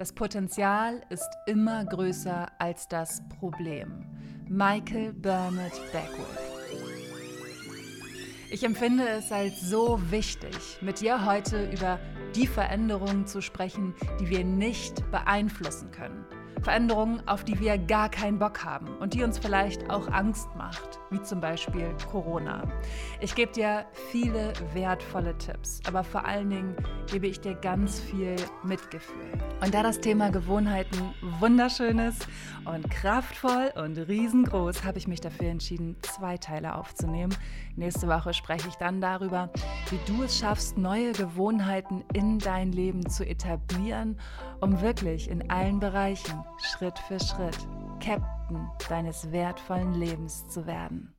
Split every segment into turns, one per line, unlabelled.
Das Potenzial ist immer größer als das Problem. Michael Burnett Beckwith. Ich empfinde es als so wichtig, mit dir heute über die Veränderungen zu sprechen, die wir nicht beeinflussen können. Veränderungen, auf die wir gar keinen Bock haben und die uns vielleicht auch Angst macht, wie zum Beispiel Corona. Ich gebe dir viele wertvolle Tipps, aber vor allen Dingen gebe ich dir ganz viel Mitgefühl. Und da das Thema Gewohnheiten wunderschön ist und kraftvoll und riesengroß, habe ich mich dafür entschieden, zwei Teile aufzunehmen. Nächste Woche spreche ich dann darüber, wie du es schaffst, neue Gewohnheiten in dein Leben zu etablieren, um wirklich in allen Bereichen Schritt für Schritt Captain deines wertvollen Lebens zu werden.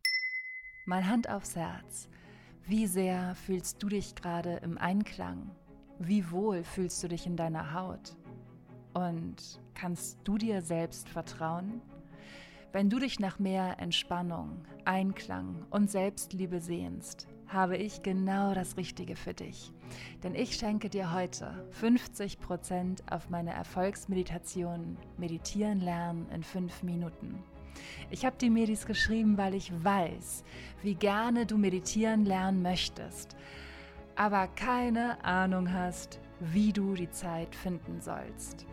Mal Hand aufs Herz. Wie sehr fühlst du dich gerade im Einklang? Wie wohl fühlst du dich in deiner Haut? Und kannst du dir selbst vertrauen? Wenn du dich nach mehr Entspannung, Einklang und Selbstliebe sehnst, habe ich genau das Richtige für dich. Denn ich schenke dir heute 50% auf meine Erfolgsmeditation Meditieren lernen in 5 Minuten. Ich habe die Medis geschrieben, weil ich weiß, wie gerne du meditieren lernen möchtest, aber keine Ahnung hast, wie du die Zeit finden sollst.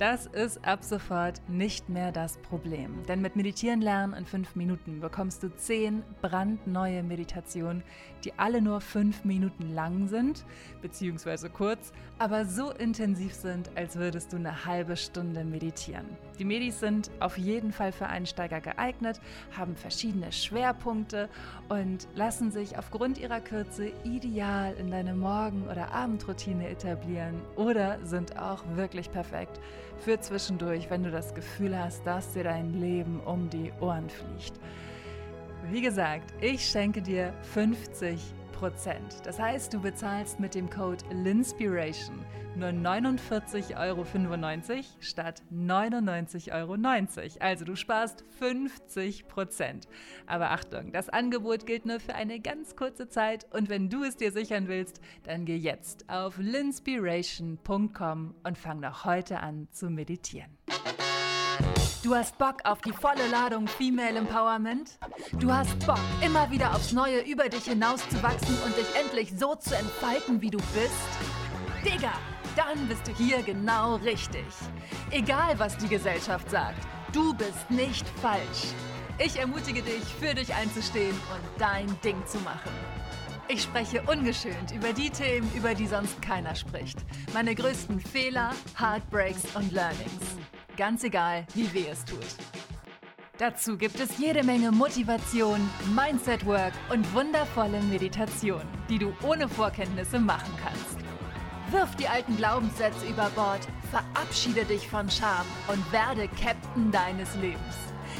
Das ist ab sofort nicht mehr das Problem. Denn mit Meditieren lernen in fünf Minuten bekommst du zehn brandneue Meditationen, die alle nur fünf Minuten lang sind, beziehungsweise kurz, aber so intensiv sind, als würdest du eine halbe Stunde meditieren. Die Medis sind auf jeden Fall für Einsteiger geeignet, haben verschiedene Schwerpunkte und lassen sich aufgrund ihrer Kürze ideal in deine Morgen- oder Abendroutine etablieren oder sind auch wirklich perfekt für zwischendurch, wenn du das Gefühl hast, dass dir dein Leben um die Ohren fliegt. Wie gesagt, ich schenke dir 50 das heißt, du bezahlst mit dem Code LINSPIRATION nur 49,95 Euro statt 99,90 Euro. Also du sparst 50% Aber Achtung, das Angebot gilt nur für eine ganz kurze Zeit und wenn du es dir sichern willst, dann geh jetzt auf linspiration.com und fang noch heute an zu meditieren. Du hast Bock auf die volle Ladung Female Empowerment? Du hast Bock, immer wieder aufs Neue über dich hinauszuwachsen und dich endlich so zu entfalten, wie du bist? Digga, dann bist du hier genau richtig. Egal, was die Gesellschaft sagt, du bist nicht falsch. Ich ermutige dich, für dich einzustehen und dein Ding zu machen. Ich spreche ungeschönt über die Themen, über die sonst keiner spricht. Meine größten Fehler, Heartbreaks und Learnings. Ganz egal, wie weh es tut. Dazu gibt es jede Menge Motivation, Mindset-Work und wundervolle Meditation, die du ohne Vorkenntnisse machen kannst. Wirf die alten Glaubenssätze über Bord, verabschiede dich von Scham und werde Captain deines Lebens.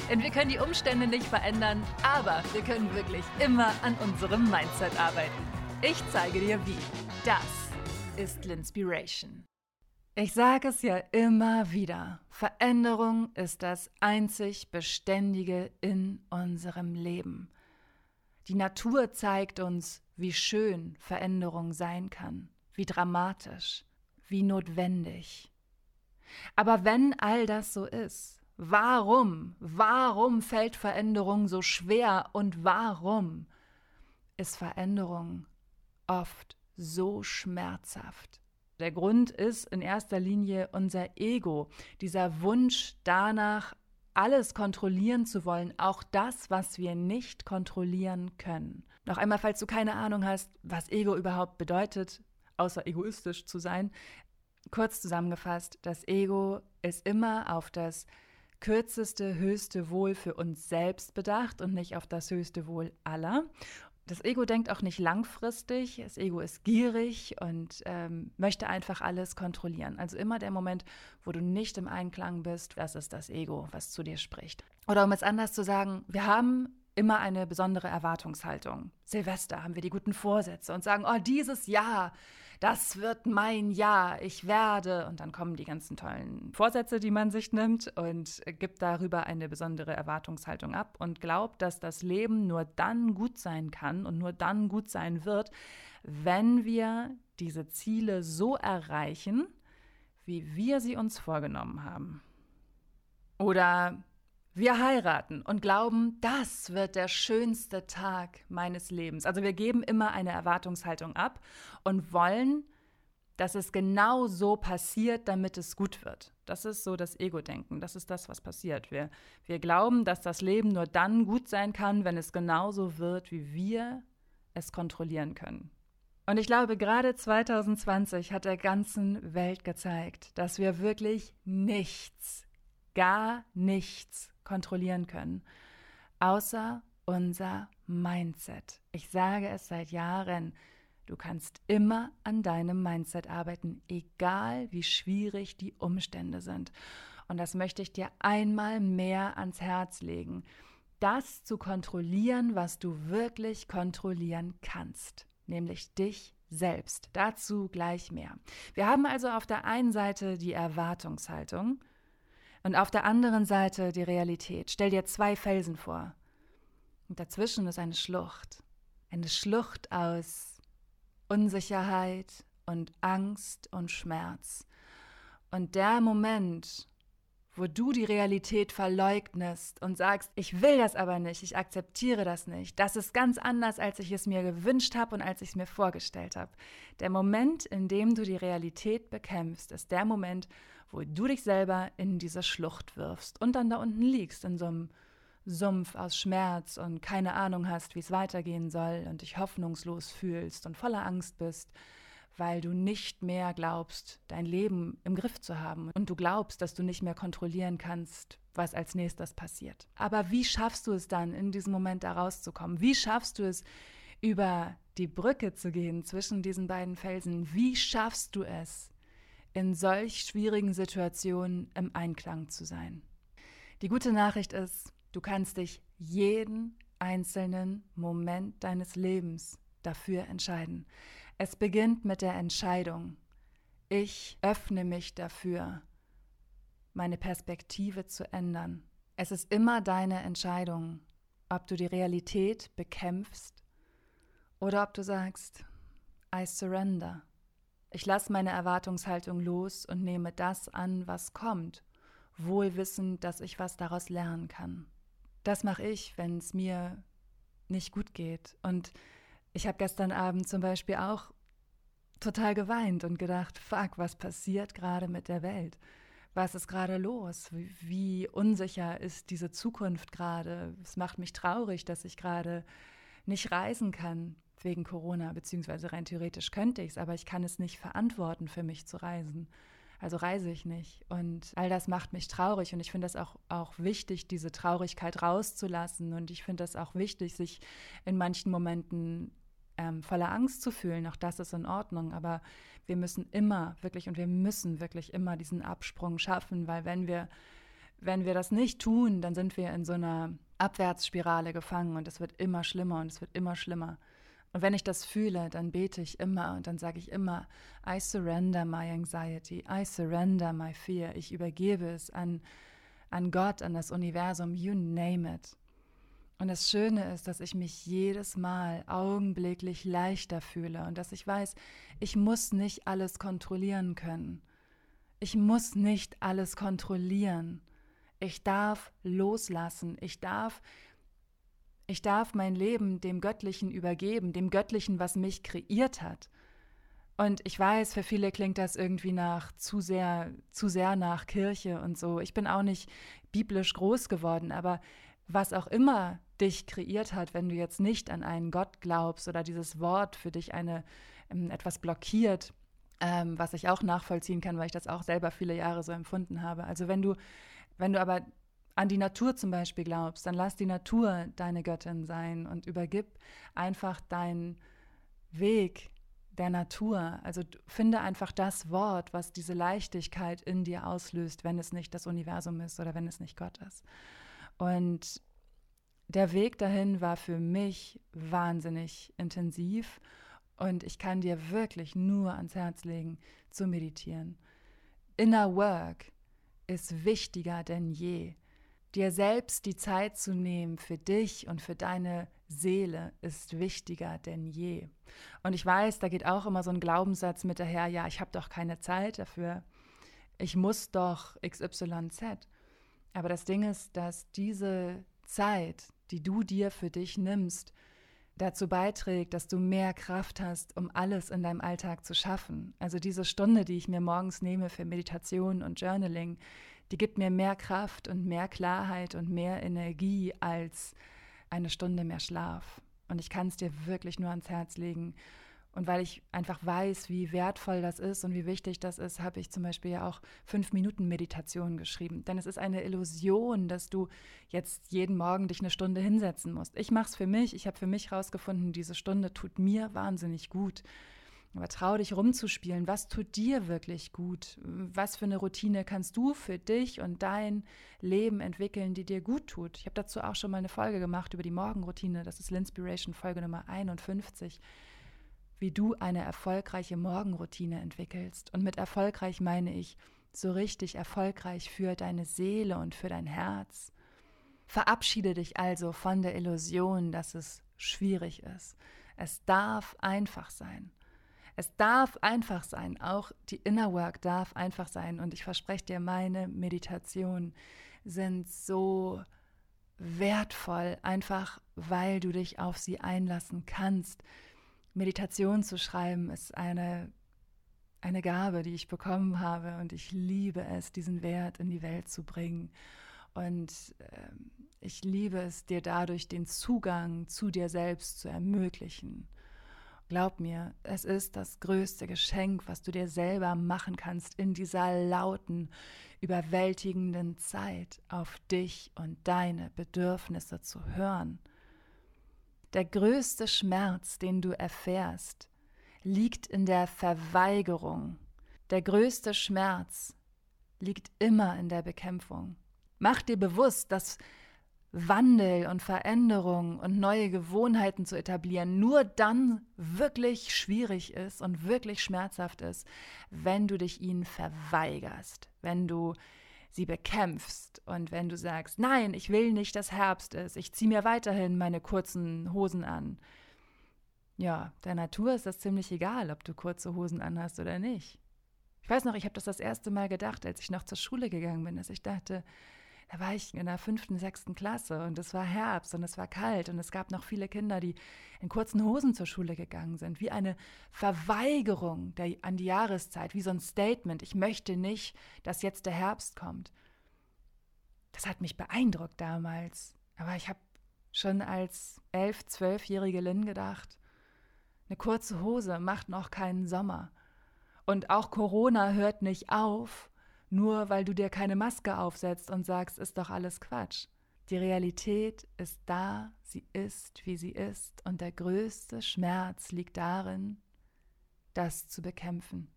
Denn wir können die Umstände nicht verändern, aber wir können wirklich immer an unserem Mindset arbeiten. Ich zeige dir wie. Das ist Linspiration. Ich sage es ja immer wieder, Veränderung ist das einzig Beständige in unserem Leben. Die Natur zeigt uns, wie schön Veränderung sein kann, wie dramatisch, wie notwendig. Aber wenn all das so ist, warum, warum fällt Veränderung so schwer und warum ist Veränderung oft so schmerzhaft? Der Grund ist in erster Linie unser Ego, dieser Wunsch danach, alles kontrollieren zu wollen, auch das, was wir nicht kontrollieren können. Noch einmal, falls du keine Ahnung hast, was Ego überhaupt bedeutet, außer egoistisch zu sein, kurz zusammengefasst, das Ego ist immer auf das kürzeste, höchste Wohl für uns selbst bedacht und nicht auf das höchste Wohl aller. Das Ego denkt auch nicht langfristig. Das Ego ist gierig und ähm, möchte einfach alles kontrollieren. Also immer der Moment, wo du nicht im Einklang bist, das ist das Ego, was zu dir spricht. Oder um es anders zu sagen, wir haben immer eine besondere Erwartungshaltung. Silvester haben wir die guten Vorsätze und sagen, oh, dieses Jahr, das wird mein Jahr, ich werde. Und dann kommen die ganzen tollen Vorsätze, die man sich nimmt und gibt darüber eine besondere Erwartungshaltung ab und glaubt, dass das Leben nur dann gut sein kann und nur dann gut sein wird, wenn wir diese Ziele so erreichen, wie wir sie uns vorgenommen haben. Oder wir heiraten und glauben, das wird der schönste Tag meines Lebens. Also wir geben immer eine Erwartungshaltung ab und wollen, dass es genau so passiert, damit es gut wird. Das ist so das Ego-Denken. Das ist das, was passiert. Wir, wir glauben, dass das Leben nur dann gut sein kann, wenn es genauso wird, wie wir es kontrollieren können. Und ich glaube, gerade 2020 hat der ganzen Welt gezeigt, dass wir wirklich nichts, gar nichts kontrollieren können, außer unser Mindset. Ich sage es seit Jahren, du kannst immer an deinem Mindset arbeiten, egal wie schwierig die Umstände sind. Und das möchte ich dir einmal mehr ans Herz legen, das zu kontrollieren, was du wirklich kontrollieren kannst nämlich dich selbst. Dazu gleich mehr. Wir haben also auf der einen Seite die Erwartungshaltung und auf der anderen Seite die Realität. Stell dir zwei Felsen vor. Und dazwischen ist eine Schlucht. Eine Schlucht aus Unsicherheit und Angst und Schmerz. Und der Moment, wo du die Realität verleugnest und sagst, ich will das aber nicht, ich akzeptiere das nicht. Das ist ganz anders, als ich es mir gewünscht habe und als ich es mir vorgestellt habe. Der Moment, in dem du die Realität bekämpfst, ist der Moment, wo du dich selber in diese Schlucht wirfst und dann da unten liegst in so einem Sumpf aus Schmerz und keine Ahnung hast, wie es weitergehen soll und dich hoffnungslos fühlst und voller Angst bist weil du nicht mehr glaubst, dein Leben im Griff zu haben und du glaubst, dass du nicht mehr kontrollieren kannst, was als nächstes passiert. Aber wie schaffst du es dann, in diesem Moment da rauszukommen? Wie schaffst du es, über die Brücke zu gehen zwischen diesen beiden Felsen? Wie schaffst du es, in solch schwierigen Situationen im Einklang zu sein? Die gute Nachricht ist, du kannst dich jeden einzelnen Moment deines Lebens dafür entscheiden. Es beginnt mit der Entscheidung. Ich öffne mich dafür, meine Perspektive zu ändern. Es ist immer deine Entscheidung, ob du die Realität bekämpfst oder ob du sagst, I surrender. Ich lasse meine Erwartungshaltung los und nehme das an, was kommt, wohl wissend, dass ich was daraus lernen kann. Das mache ich, wenn es mir nicht gut geht. Und ich habe gestern Abend zum Beispiel auch total geweint und gedacht, fuck, was passiert gerade mit der Welt? Was ist gerade los? Wie, wie unsicher ist diese Zukunft gerade? Es macht mich traurig, dass ich gerade nicht reisen kann wegen Corona, beziehungsweise rein theoretisch könnte ich es, aber ich kann es nicht verantworten, für mich zu reisen. Also reise ich nicht. Und all das macht mich traurig. Und ich finde das auch, auch wichtig, diese Traurigkeit rauszulassen. Und ich finde das auch wichtig, sich in manchen Momenten ähm, voller Angst zu fühlen, auch das ist in Ordnung, aber wir müssen immer wirklich und wir müssen wirklich immer diesen Absprung schaffen, weil wenn wir, wenn wir das nicht tun, dann sind wir in so einer Abwärtsspirale gefangen und es wird immer schlimmer und es wird immer schlimmer. Und wenn ich das fühle, dann bete ich immer und dann sage ich immer, I surrender my anxiety, I surrender my fear. Ich übergebe es an, an Gott, an das Universum, you name it. Und das Schöne ist, dass ich mich jedes Mal augenblicklich leichter fühle und dass ich weiß, ich muss nicht alles kontrollieren können. Ich muss nicht alles kontrollieren. Ich darf loslassen. Ich darf ich darf mein Leben dem Göttlichen übergeben, dem Göttlichen, was mich kreiert hat. Und ich weiß, für viele klingt das irgendwie nach zu sehr, zu sehr nach Kirche und so. Ich bin auch nicht biblisch groß geworden, aber was auch immer dich kreiert hat, wenn du jetzt nicht an einen Gott glaubst oder dieses Wort für dich eine ähm, etwas blockiert, ähm, was ich auch nachvollziehen kann, weil ich das auch selber viele Jahre so empfunden habe. Also wenn du, wenn du aber an die Natur zum Beispiel glaubst, dann lass die Natur deine Göttin sein und übergib einfach deinen Weg der Natur. Also finde einfach das Wort, was diese Leichtigkeit in dir auslöst, wenn es nicht das Universum ist oder wenn es nicht Gott ist. Und der Weg dahin war für mich wahnsinnig intensiv und ich kann dir wirklich nur ans Herz legen, zu meditieren. Inner Work ist wichtiger denn je. Dir selbst die Zeit zu nehmen für dich und für deine Seele ist wichtiger denn je. Und ich weiß, da geht auch immer so ein Glaubenssatz mit daher, ja, ich habe doch keine Zeit dafür. ich muss doch XYZ. Aber das Ding ist, dass diese Zeit, die du dir für dich nimmst, dazu beiträgt, dass du mehr Kraft hast, um alles in deinem Alltag zu schaffen. Also diese Stunde, die ich mir morgens nehme für Meditation und Journaling, die gibt mir mehr Kraft und mehr Klarheit und mehr Energie als eine Stunde mehr Schlaf. Und ich kann es dir wirklich nur ans Herz legen. Und weil ich einfach weiß, wie wertvoll das ist und wie wichtig das ist, habe ich zum Beispiel ja auch fünf Minuten Meditation geschrieben. Denn es ist eine Illusion, dass du jetzt jeden Morgen dich eine Stunde hinsetzen musst. Ich mache es für mich. Ich habe für mich herausgefunden, diese Stunde tut mir wahnsinnig gut. Aber trau dich rumzuspielen. Was tut dir wirklich gut? Was für eine Routine kannst du für dich und dein Leben entwickeln, die dir gut tut? Ich habe dazu auch schon mal eine Folge gemacht über die Morgenroutine. Das ist L'Inspiration Folge Nummer 51 wie du eine erfolgreiche Morgenroutine entwickelst. Und mit erfolgreich meine ich so richtig erfolgreich für deine Seele und für dein Herz. Verabschiede dich also von der Illusion, dass es schwierig ist. Es darf einfach sein. Es darf einfach sein. Auch die Inner Work darf einfach sein. Und ich verspreche dir, meine Meditationen sind so wertvoll, einfach weil du dich auf sie einlassen kannst, Meditation zu schreiben ist eine, eine Gabe, die ich bekommen habe und ich liebe es, diesen Wert in die Welt zu bringen. Und äh, ich liebe es, dir dadurch den Zugang zu dir selbst zu ermöglichen. Glaub mir, es ist das größte Geschenk, was du dir selber machen kannst in dieser lauten, überwältigenden Zeit, auf dich und deine Bedürfnisse zu hören. Der größte Schmerz, den du erfährst, liegt in der Verweigerung. Der größte Schmerz liegt immer in der Bekämpfung. Mach dir bewusst, dass Wandel und Veränderung und neue Gewohnheiten zu etablieren nur dann wirklich schwierig ist und wirklich schmerzhaft ist, wenn du dich ihnen verweigerst, wenn du sie bekämpfst und wenn du sagst, nein, ich will nicht, dass Herbst ist, ich ziehe mir weiterhin meine kurzen Hosen an. Ja, der Natur ist das ziemlich egal, ob du kurze Hosen anhast oder nicht. Ich weiß noch, ich habe das das erste Mal gedacht, als ich noch zur Schule gegangen bin, dass ich dachte, da war ich in der fünften, sechsten Klasse und es war Herbst und es war kalt und es gab noch viele Kinder, die in kurzen Hosen zur Schule gegangen sind, wie eine Verweigerung der, an die Jahreszeit, wie so ein Statement, ich möchte nicht, dass jetzt der Herbst kommt. Das hat mich beeindruckt damals, aber ich habe schon als elf, zwölfjährige Lynn gedacht, eine kurze Hose macht noch keinen Sommer. Und auch Corona hört nicht auf, nur weil du dir keine Maske aufsetzt und sagst, ist doch alles Quatsch. Die Realität ist da, sie ist, wie sie ist, und der größte Schmerz liegt darin, das zu bekämpfen.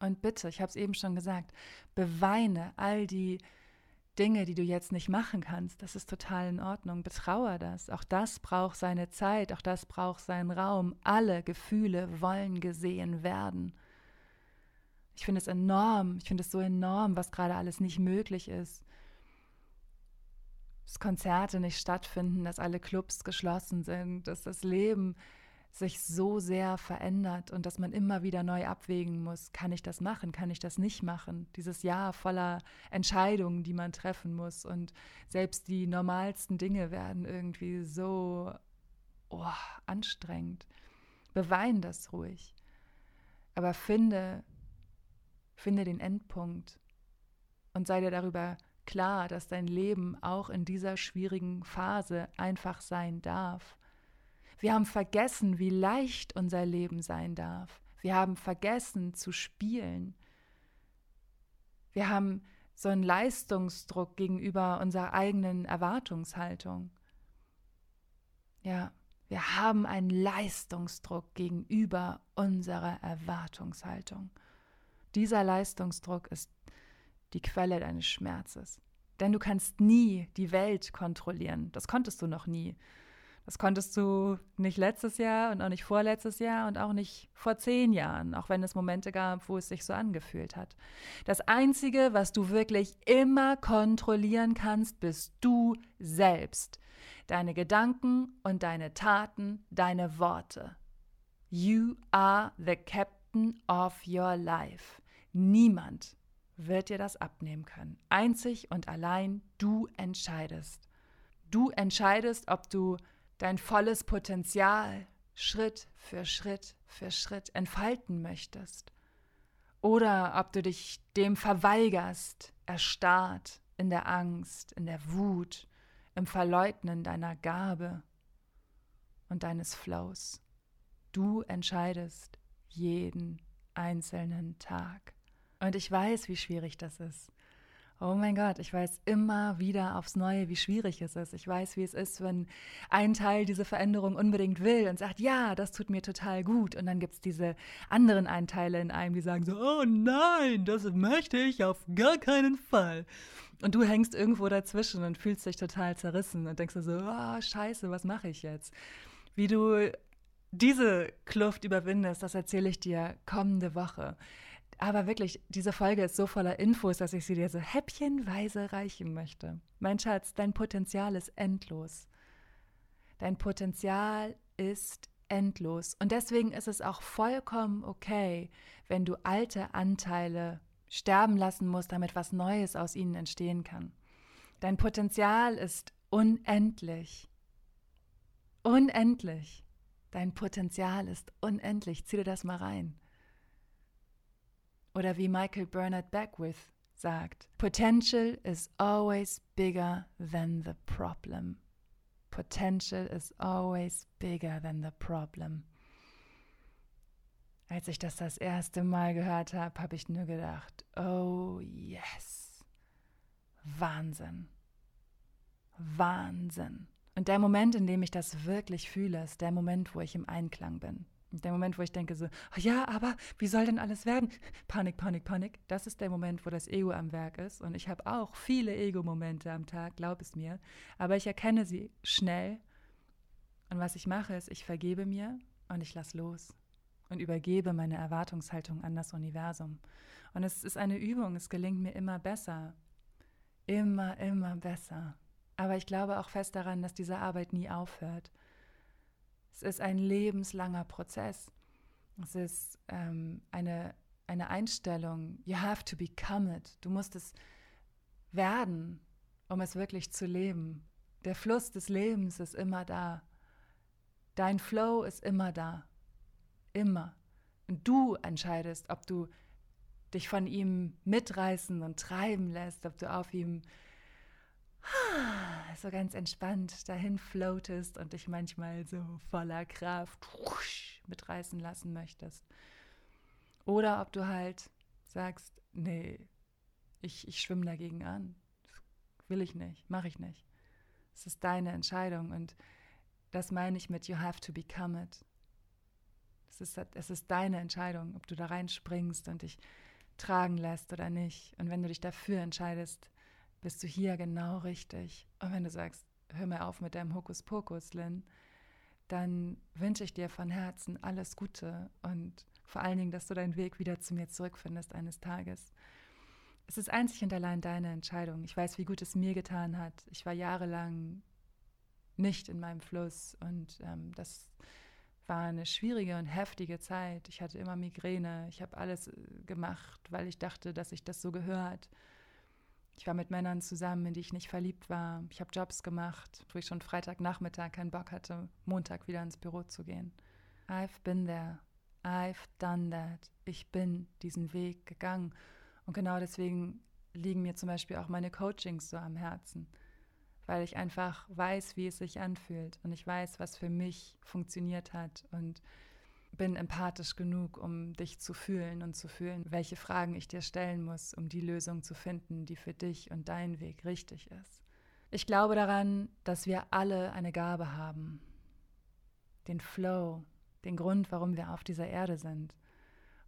Und bitte, ich habe es eben schon gesagt, beweine all die Dinge, die du jetzt nicht machen kannst. Das ist total in Ordnung. Betrauer das. Auch das braucht seine Zeit, auch das braucht seinen Raum. Alle Gefühle wollen gesehen werden. Ich finde es enorm, ich finde es so enorm, was gerade alles nicht möglich ist. Dass Konzerte nicht stattfinden, dass alle Clubs geschlossen sind, dass das Leben sich so sehr verändert und dass man immer wieder neu abwägen muss, kann ich das machen, kann ich das nicht machen? Dieses Jahr voller Entscheidungen, die man treffen muss und selbst die normalsten Dinge werden irgendwie so oh, anstrengend. Bewein das ruhig, aber finde Finde den Endpunkt und sei dir darüber klar, dass dein Leben auch in dieser schwierigen Phase einfach sein darf. Wir haben vergessen, wie leicht unser Leben sein darf. Wir haben vergessen zu spielen. Wir haben so einen Leistungsdruck gegenüber unserer eigenen Erwartungshaltung. Ja, wir haben einen Leistungsdruck gegenüber unserer Erwartungshaltung. Dieser Leistungsdruck ist die Quelle deines Schmerzes. Denn du kannst nie die Welt kontrollieren. Das konntest du noch nie. Das konntest du nicht letztes Jahr und auch nicht vorletztes Jahr und auch nicht vor zehn Jahren, auch wenn es Momente gab, wo es sich so angefühlt hat. Das Einzige, was du wirklich immer kontrollieren kannst, bist du selbst. Deine Gedanken und deine Taten, deine Worte. You are the captain of Your Life. Niemand wird dir das abnehmen können. Einzig und allein du entscheidest. Du entscheidest, ob du dein volles Potenzial Schritt für Schritt für Schritt entfalten möchtest. Oder ob du dich dem verweigerst, erstarrt in der Angst, in der Wut, im Verleugnen deiner Gabe und deines Flows. Du entscheidest jeden einzelnen Tag. Und ich weiß, wie schwierig das ist. Oh mein Gott, ich weiß immer wieder aufs Neue, wie schwierig es ist. Ich weiß, wie es ist, wenn ein Teil diese Veränderung unbedingt will und sagt, ja, das tut mir total gut. Und dann gibt es diese anderen Einteile in einem, die sagen so, oh nein, das möchte ich auf gar keinen Fall. Und du hängst irgendwo dazwischen und fühlst dich total zerrissen und denkst so, oh, scheiße, was mache ich jetzt? Wie du diese Kluft überwindest, das erzähle ich dir kommende Woche. Aber wirklich, diese Folge ist so voller Infos, dass ich sie dir so häppchenweise reichen möchte. Mein Schatz, dein Potenzial ist endlos. Dein Potenzial ist endlos. Und deswegen ist es auch vollkommen okay, wenn du alte Anteile sterben lassen musst, damit was Neues aus ihnen entstehen kann. Dein Potenzial ist unendlich. Unendlich. Dein Potenzial ist unendlich. Zieh dir das mal rein. Oder wie Michael Bernard Beckwith sagt, Potential is always bigger than the problem. Potential is always bigger than the problem. Als ich das das erste Mal gehört habe, habe ich nur gedacht, oh yes, Wahnsinn, Wahnsinn. Und der Moment, in dem ich das wirklich fühle, ist der Moment, wo ich im Einklang bin. Der Moment, wo ich denke so, oh ja, aber wie soll denn alles werden? Panik, Panik, Panik. Das ist der Moment, wo das Ego am Werk ist. Und ich habe auch viele Ego-Momente am Tag, glaub es mir. Aber ich erkenne sie schnell. Und was ich mache, ist, ich vergebe mir und ich lasse los und übergebe meine Erwartungshaltung an das Universum. Und es ist eine Übung, es gelingt mir immer besser. Immer, immer besser. Aber ich glaube auch fest daran, dass diese Arbeit nie aufhört. Es ist ein lebenslanger Prozess. Es ist ähm, eine, eine Einstellung. You have to become it. Du musst es werden, um es wirklich zu leben. Der Fluss des Lebens ist immer da. Dein Flow ist immer da. Immer. Und du entscheidest, ob du dich von ihm mitreißen und treiben lässt, ob du auf ihm so ganz entspannt dahin floatest und dich manchmal so voller Kraft mitreißen lassen möchtest. Oder ob du halt sagst, nee, ich, ich schwimme dagegen an. Will ich nicht, mache ich nicht. Es ist deine Entscheidung und das meine ich mit You have to become it. Es ist, es ist deine Entscheidung, ob du da reinspringst und dich tragen lässt oder nicht. Und wenn du dich dafür entscheidest, bist du hier genau richtig. Und wenn du sagst, hör mir auf mit deinem Hokuspokus, Lynn, dann wünsche ich dir von Herzen alles Gute und vor allen Dingen, dass du deinen Weg wieder zu mir zurückfindest eines Tages. Es ist einzig und allein deine Entscheidung. Ich weiß, wie gut es mir getan hat. Ich war jahrelang nicht in meinem Fluss und ähm, das war eine schwierige und heftige Zeit. Ich hatte immer Migräne. Ich habe alles äh, gemacht, weil ich dachte, dass sich das so gehört. Ich war mit Männern zusammen, in die ich nicht verliebt war. Ich habe Jobs gemacht, wo ich schon Freitagnachmittag keinen Bock hatte, Montag wieder ins Büro zu gehen. I've been there. I've done that. Ich bin diesen Weg gegangen. Und genau deswegen liegen mir zum Beispiel auch meine Coachings so am Herzen, weil ich einfach weiß, wie es sich anfühlt und ich weiß, was für mich funktioniert hat und bin empathisch genug, um dich zu fühlen und zu fühlen, welche Fragen ich dir stellen muss, um die Lösung zu finden, die für dich und deinen Weg richtig ist. Ich glaube daran, dass wir alle eine Gabe haben, den Flow, den Grund, warum wir auf dieser Erde sind.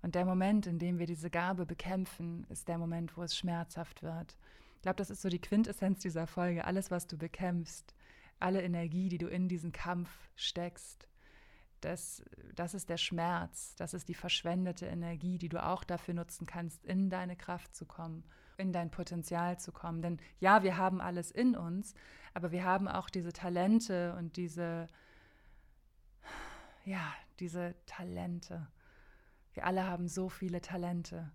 Und der Moment, in dem wir diese Gabe bekämpfen, ist der Moment, wo es schmerzhaft wird. Ich glaube, das ist so die Quintessenz dieser Folge. Alles, was du bekämpfst, alle Energie, die du in diesen Kampf steckst, das, das ist der Schmerz, das ist die verschwendete Energie, die du auch dafür nutzen kannst, in deine Kraft zu kommen, in dein Potenzial zu kommen. Denn ja, wir haben alles in uns, aber wir haben auch diese Talente und diese, ja, diese Talente. Wir alle haben so viele Talente.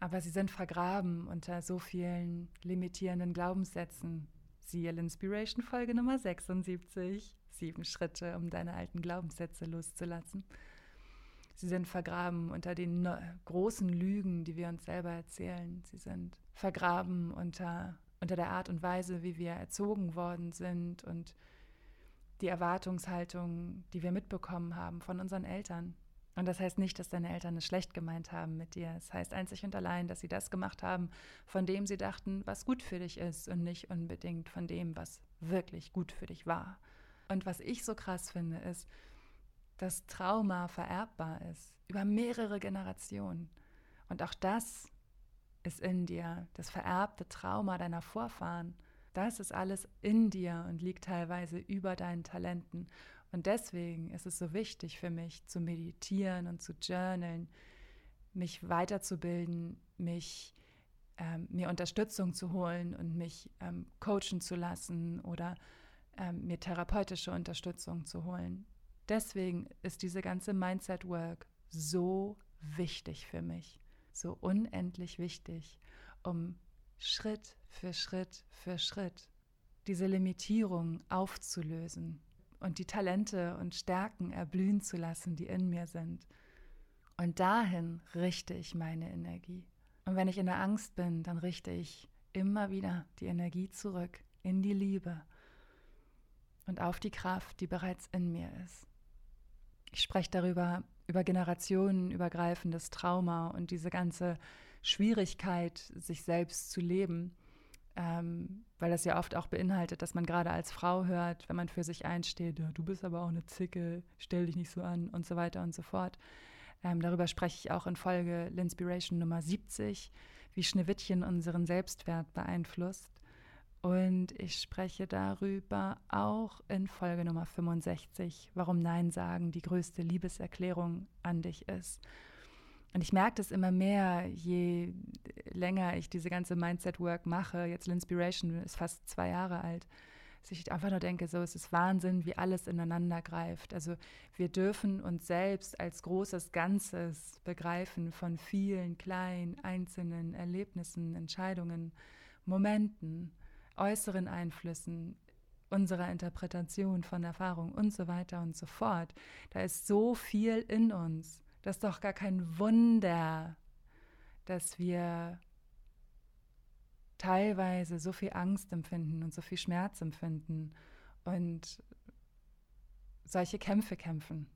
Aber sie sind vergraben unter so vielen limitierenden Glaubenssätzen. Siehe Inspiration Folge Nummer 76. Sieben Schritte, um deine alten Glaubenssätze loszulassen. Sie sind vergraben unter den großen Lügen, die wir uns selber erzählen. Sie sind vergraben unter, unter der Art und Weise, wie wir erzogen worden sind und die Erwartungshaltung, die wir mitbekommen haben von unseren Eltern. Und das heißt nicht, dass deine Eltern es schlecht gemeint haben mit dir. Es heißt einzig und allein, dass sie das gemacht haben, von dem sie dachten, was gut für dich ist und nicht unbedingt von dem, was wirklich gut für dich war. Und was ich so krass finde, ist, dass Trauma vererbbar ist über mehrere Generationen. Und auch das ist in dir, das vererbte Trauma deiner Vorfahren. Das ist alles in dir und liegt teilweise über deinen Talenten. Und deswegen ist es so wichtig für mich zu meditieren und zu journalen, mich weiterzubilden, mich ähm, mir Unterstützung zu holen und mich ähm, coachen zu lassen oder ähm, mir therapeutische Unterstützung zu holen. Deswegen ist diese ganze Mindset Work so wichtig für mich, so unendlich wichtig, um Schritt für Schritt für Schritt diese Limitierung aufzulösen und die Talente und Stärken erblühen zu lassen, die in mir sind. Und dahin richte ich meine Energie. Und wenn ich in der Angst bin, dann richte ich immer wieder die Energie zurück in die Liebe und auf die Kraft, die bereits in mir ist. Ich spreche darüber, über generationenübergreifendes Trauma und diese ganze Schwierigkeit, sich selbst zu leben, ähm, weil das ja oft auch beinhaltet, dass man gerade als Frau hört, wenn man für sich einsteht, ja, du bist aber auch eine Zicke, stell dich nicht so an und so weiter und so fort. Ähm, darüber spreche ich auch in Folge L'Inspiration Nummer 70, wie Schneewittchen unseren Selbstwert beeinflusst. Und ich spreche darüber auch in Folge Nummer 65, warum Nein sagen die größte Liebeserklärung an dich ist. Und ich merke das immer mehr, je länger ich diese ganze Mindset-Work mache. Jetzt L'Inspiration ist fast zwei Jahre alt. Dass ich einfach nur denke, so es ist Wahnsinn, wie alles ineinander greift. Also wir dürfen uns selbst als großes Ganzes begreifen von vielen kleinen, einzelnen Erlebnissen, Entscheidungen, Momenten äußeren Einflüssen, unserer Interpretation von Erfahrung und so weiter und so fort. Da ist so viel in uns. Das ist doch gar kein Wunder, dass wir teilweise so viel Angst empfinden und so viel Schmerz empfinden und solche Kämpfe kämpfen.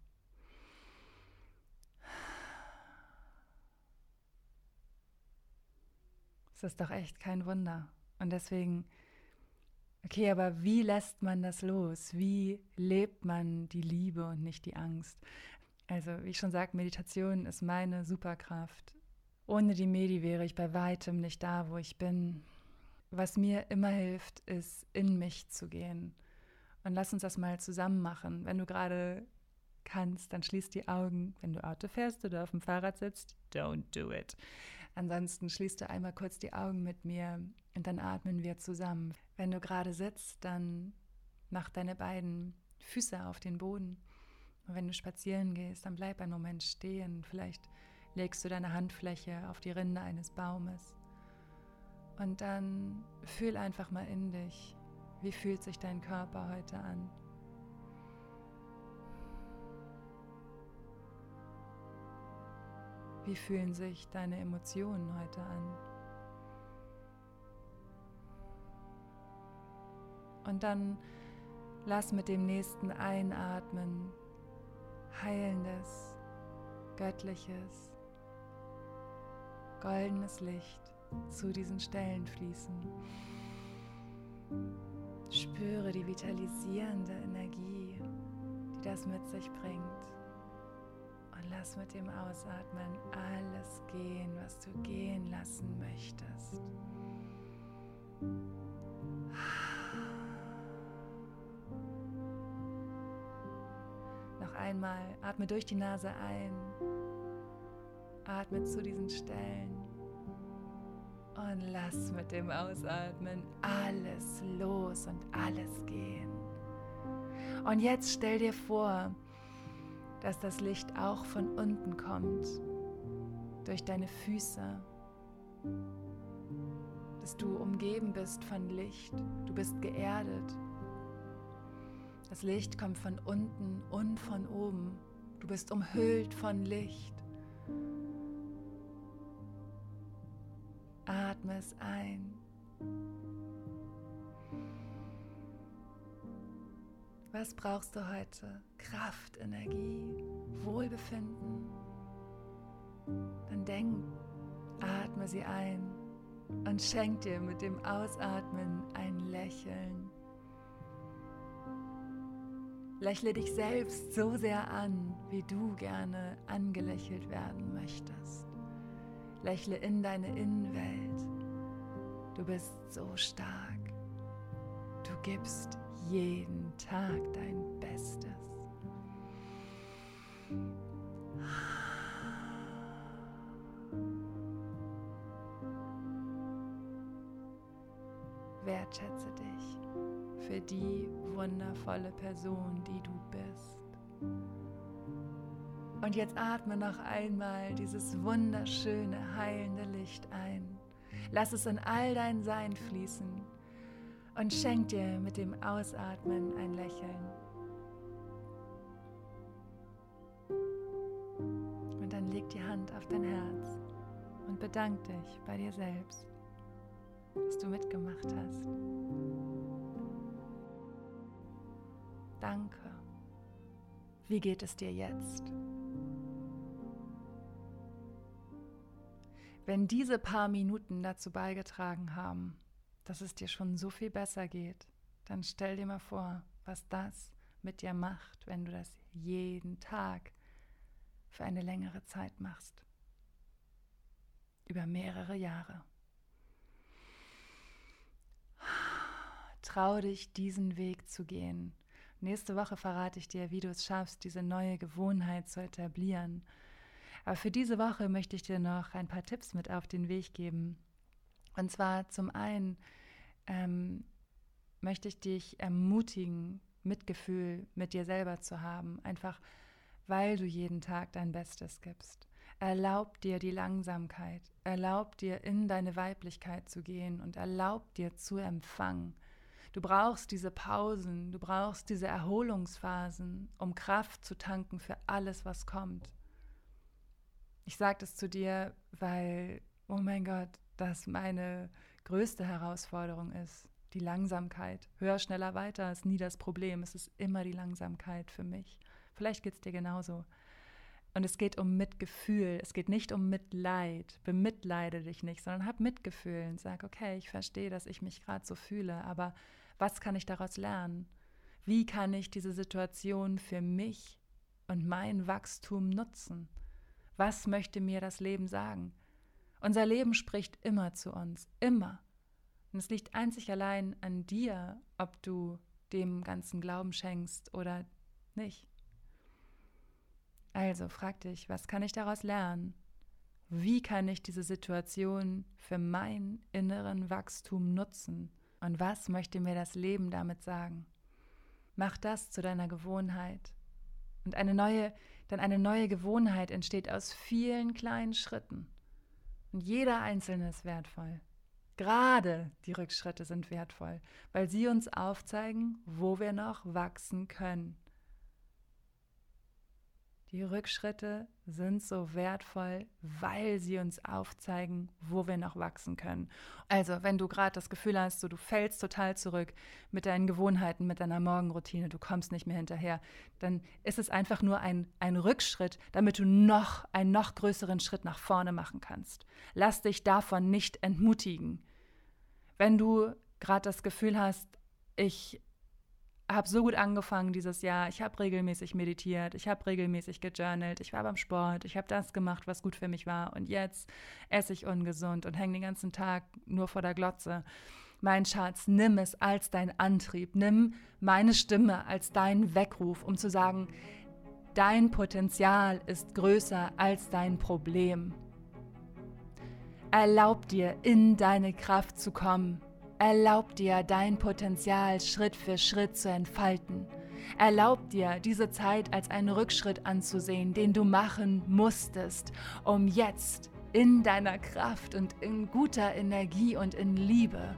Es ist doch echt kein Wunder. Und deswegen Okay, aber wie lässt man das los? Wie lebt man die Liebe und nicht die Angst? Also, wie ich schon sagte, Meditation ist meine Superkraft. Ohne die Medi wäre ich bei weitem nicht da, wo ich bin. Was mir immer hilft, ist, in mich zu gehen. Und lass uns das mal zusammen machen. Wenn du gerade kannst, dann schließ die Augen. Wenn du Auto fährst oder auf dem Fahrrad sitzt, don't do it. Ansonsten schließt du einmal kurz die Augen mit mir und dann atmen wir zusammen. Wenn du gerade sitzt, dann mach deine beiden Füße auf den Boden. Und wenn du spazieren gehst, dann bleib einen Moment stehen. Vielleicht legst du deine Handfläche auf die Rinde eines Baumes. Und dann fühl einfach mal in dich. Wie fühlt sich dein Körper heute an? Wie fühlen sich deine Emotionen heute an? Und dann lass mit dem nächsten Einatmen heilendes, göttliches, goldenes Licht zu diesen Stellen fließen. Spüre die vitalisierende Energie, die das mit sich bringt. Und lass mit dem Ausatmen alles gehen, was du gehen lassen möchtest. Einmal, atme durch die Nase ein, atme zu diesen Stellen. Und lass mit dem Ausatmen alles los und alles gehen. Und jetzt stell dir vor, dass das Licht auch von unten kommt, durch deine Füße, dass du umgeben bist von Licht, du bist geerdet. Das Licht kommt von unten und von oben. Du bist umhüllt von Licht. Atme es ein. Was brauchst du heute? Kraft, Energie, Wohlbefinden? Dann denk, atme sie ein und schenk dir mit dem Ausatmen ein Lächeln. Lächle dich selbst so sehr an, wie du gerne angelächelt werden möchtest. Lächle in deine Innenwelt. Du bist so stark. Du gibst jeden Tag dein Bestes. Wertschätze dich für die wundervolle Person, die du bist. Und jetzt atme noch einmal dieses wunderschöne, heilende Licht ein. Lass es in all dein Sein fließen und schenk dir mit dem Ausatmen ein Lächeln. Und dann leg die Hand auf dein Herz und bedank dich bei dir selbst, dass du mitgemacht hast. Danke. Wie geht es dir jetzt? Wenn diese paar Minuten dazu beigetragen haben, dass es dir schon so viel besser geht, dann stell dir mal vor, was das mit dir macht, wenn du das jeden Tag für eine längere Zeit machst. Über mehrere Jahre. Trau dich, diesen Weg zu gehen. Nächste Woche verrate ich dir, wie du es schaffst, diese neue Gewohnheit zu etablieren. Aber für diese Woche möchte ich dir noch ein paar Tipps mit auf den Weg geben. Und zwar zum einen ähm, möchte ich dich ermutigen, Mitgefühl mit dir selber zu haben, einfach weil du jeden Tag dein Bestes gibst. Erlaub dir die Langsamkeit, erlaub dir in deine Weiblichkeit zu gehen und erlaub dir zu empfangen. Du brauchst diese Pausen, du brauchst diese Erholungsphasen, um Kraft zu tanken für alles, was kommt. Ich sage das zu dir, weil, oh mein Gott, das meine größte Herausforderung ist. Die Langsamkeit. Höher, schneller, weiter ist nie das Problem. Es ist immer die Langsamkeit für mich. Vielleicht geht es dir genauso. Und es geht um Mitgefühl. Es geht nicht um Mitleid. Bemitleide dich nicht, sondern hab Mitgefühl und sag, okay, ich verstehe, dass ich mich gerade so fühle, aber was kann ich daraus lernen? Wie kann ich diese Situation für mich und mein Wachstum nutzen? Was möchte mir das Leben sagen? Unser Leben spricht immer zu uns, immer. Und es liegt einzig allein an dir, ob du dem ganzen Glauben schenkst oder nicht. Also frag dich, was kann ich daraus lernen? Wie kann ich diese Situation für mein inneren Wachstum nutzen? Und was möchte mir das Leben damit sagen? Mach das zu deiner Gewohnheit. Und eine neue, denn eine neue Gewohnheit entsteht aus vielen kleinen Schritten. Und jeder einzelne ist wertvoll. Gerade die Rückschritte sind wertvoll, weil sie uns aufzeigen, wo wir noch wachsen können. Die Rückschritte sind so wertvoll, weil sie uns aufzeigen, wo wir noch wachsen können. Also, wenn du gerade das Gefühl hast, so, du fällst total zurück mit deinen Gewohnheiten, mit deiner Morgenroutine, du kommst nicht mehr hinterher, dann ist es einfach nur ein, ein Rückschritt, damit du noch einen noch größeren Schritt nach vorne machen kannst. Lass dich davon nicht entmutigen. Wenn du gerade das Gefühl hast, ich habe so gut angefangen dieses Jahr. Ich habe regelmäßig meditiert, ich habe regelmäßig gejournalt, ich war beim Sport, ich habe das gemacht, was gut für mich war. Und jetzt esse ich ungesund und hänge den ganzen Tag nur vor der Glotze. Mein Schatz, nimm es als dein Antrieb, nimm meine Stimme als deinen Weckruf, um zu sagen, dein Potenzial ist größer als dein Problem. Erlaub dir, in deine Kraft zu kommen. Erlaub dir, dein Potenzial Schritt für Schritt zu entfalten. Erlaub dir, diese Zeit als einen Rückschritt anzusehen, den du machen musstest, um jetzt in deiner Kraft und in guter Energie und in Liebe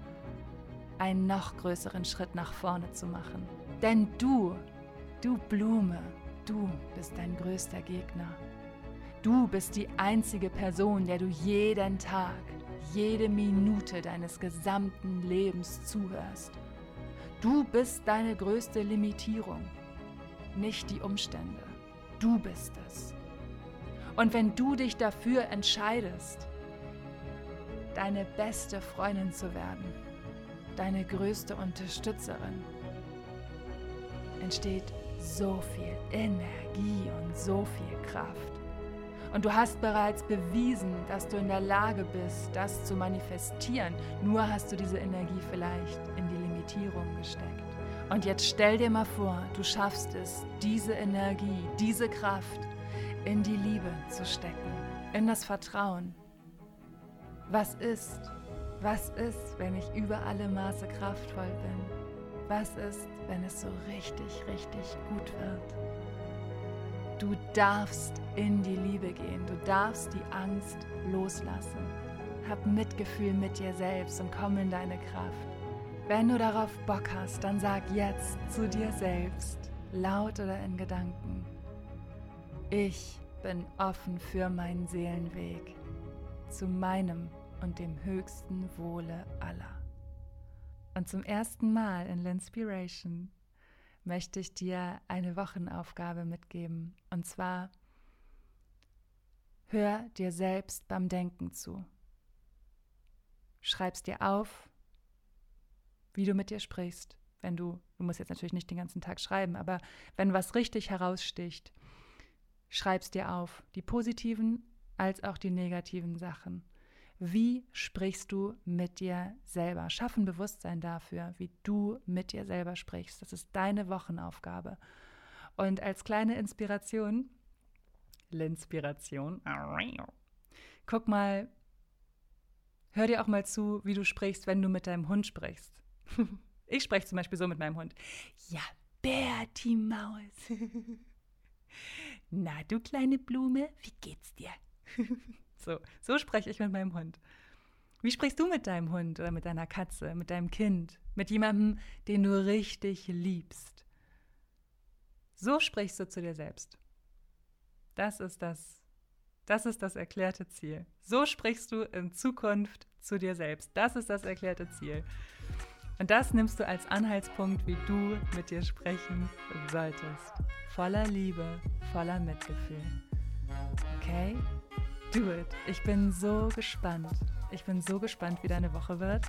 einen noch größeren Schritt nach vorne zu machen. Denn du, du Blume, du bist dein größter Gegner. Du bist die einzige Person, der du jeden Tag, jede Minute deines gesamten Lebens zuhörst. Du bist deine größte Limitierung, nicht die Umstände. Du bist es. Und wenn du dich dafür entscheidest, deine beste Freundin zu werden, deine größte Unterstützerin, entsteht so viel Energie und so viel Kraft. Und du hast bereits bewiesen, dass du in der Lage bist, das zu manifestieren. Nur hast du diese Energie vielleicht in die Limitierung gesteckt. Und jetzt stell dir mal vor, du schaffst es, diese Energie, diese Kraft in die Liebe zu stecken, in das Vertrauen. Was ist? Was ist, wenn ich über alle Maße kraftvoll bin? Was ist, wenn es so richtig, richtig gut wird? Du darfst in die Liebe gehen. Du darfst die Angst loslassen. Hab Mitgefühl mit dir selbst und komm in deine Kraft. Wenn du darauf Bock hast, dann sag jetzt zu dir selbst, laut oder in Gedanken, ich bin offen für meinen Seelenweg, zu meinem und dem höchsten Wohle aller. Und zum ersten Mal in L'Inspiration möchte ich dir eine Wochenaufgabe mitgeben. Und zwar, hör dir selbst beim Denken zu. Schreib's dir auf, wie du mit dir sprichst. Wenn du, du musst jetzt natürlich nicht den ganzen Tag schreiben, aber wenn was richtig heraussticht, schreib's dir auf. Die positiven als auch die negativen Sachen. Wie sprichst du mit dir selber? Schaff ein Bewusstsein dafür, wie du mit dir selber sprichst. Das ist deine Wochenaufgabe. Und als kleine Inspiration, L'inspiration, guck mal, hör dir auch mal zu, wie du sprichst, wenn du mit deinem Hund sprichst. Ich spreche zum Beispiel so mit meinem Hund. Ja, Bertie Maus. Na, du kleine Blume, wie geht's dir? So, so spreche ich mit meinem Hund. Wie sprichst du mit deinem Hund oder mit deiner Katze, mit deinem Kind, mit jemandem, den du richtig liebst? So sprichst du zu dir selbst. Das ist das, das ist das erklärte Ziel. So sprichst du in Zukunft zu dir selbst. Das ist das erklärte Ziel. Und das nimmst du als Anhaltspunkt, wie du mit dir sprechen solltest. Voller Liebe, voller Mitgefühl. Okay? Do it. Ich bin so gespannt. Ich bin so gespannt, wie deine Woche wird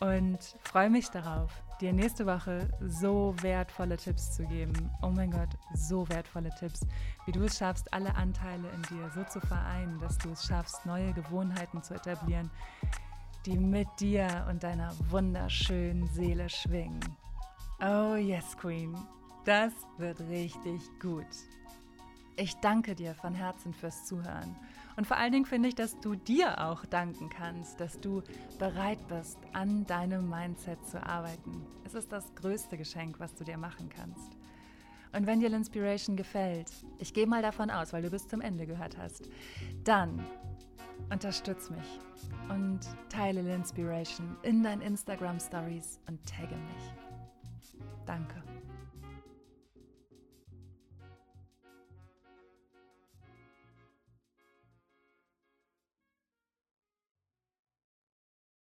und freue mich darauf, dir nächste Woche so wertvolle Tipps zu geben. Oh mein Gott, so wertvolle Tipps, wie du es schaffst, alle Anteile in dir so zu vereinen, dass du es schaffst, neue Gewohnheiten zu etablieren, die mit dir und deiner wunderschönen Seele schwingen. Oh yes, Queen, das wird richtig gut. Ich danke dir von Herzen fürs Zuhören. Und vor allen Dingen finde ich, dass du dir auch danken kannst, dass du bereit bist, an deinem Mindset zu arbeiten. Es ist das größte Geschenk, was du dir machen kannst. Und wenn dir L'Inspiration gefällt, ich gehe mal davon aus, weil du bis zum Ende gehört hast, dann unterstütz mich und teile L'Inspiration in deinen Instagram Stories und tagge mich. Danke.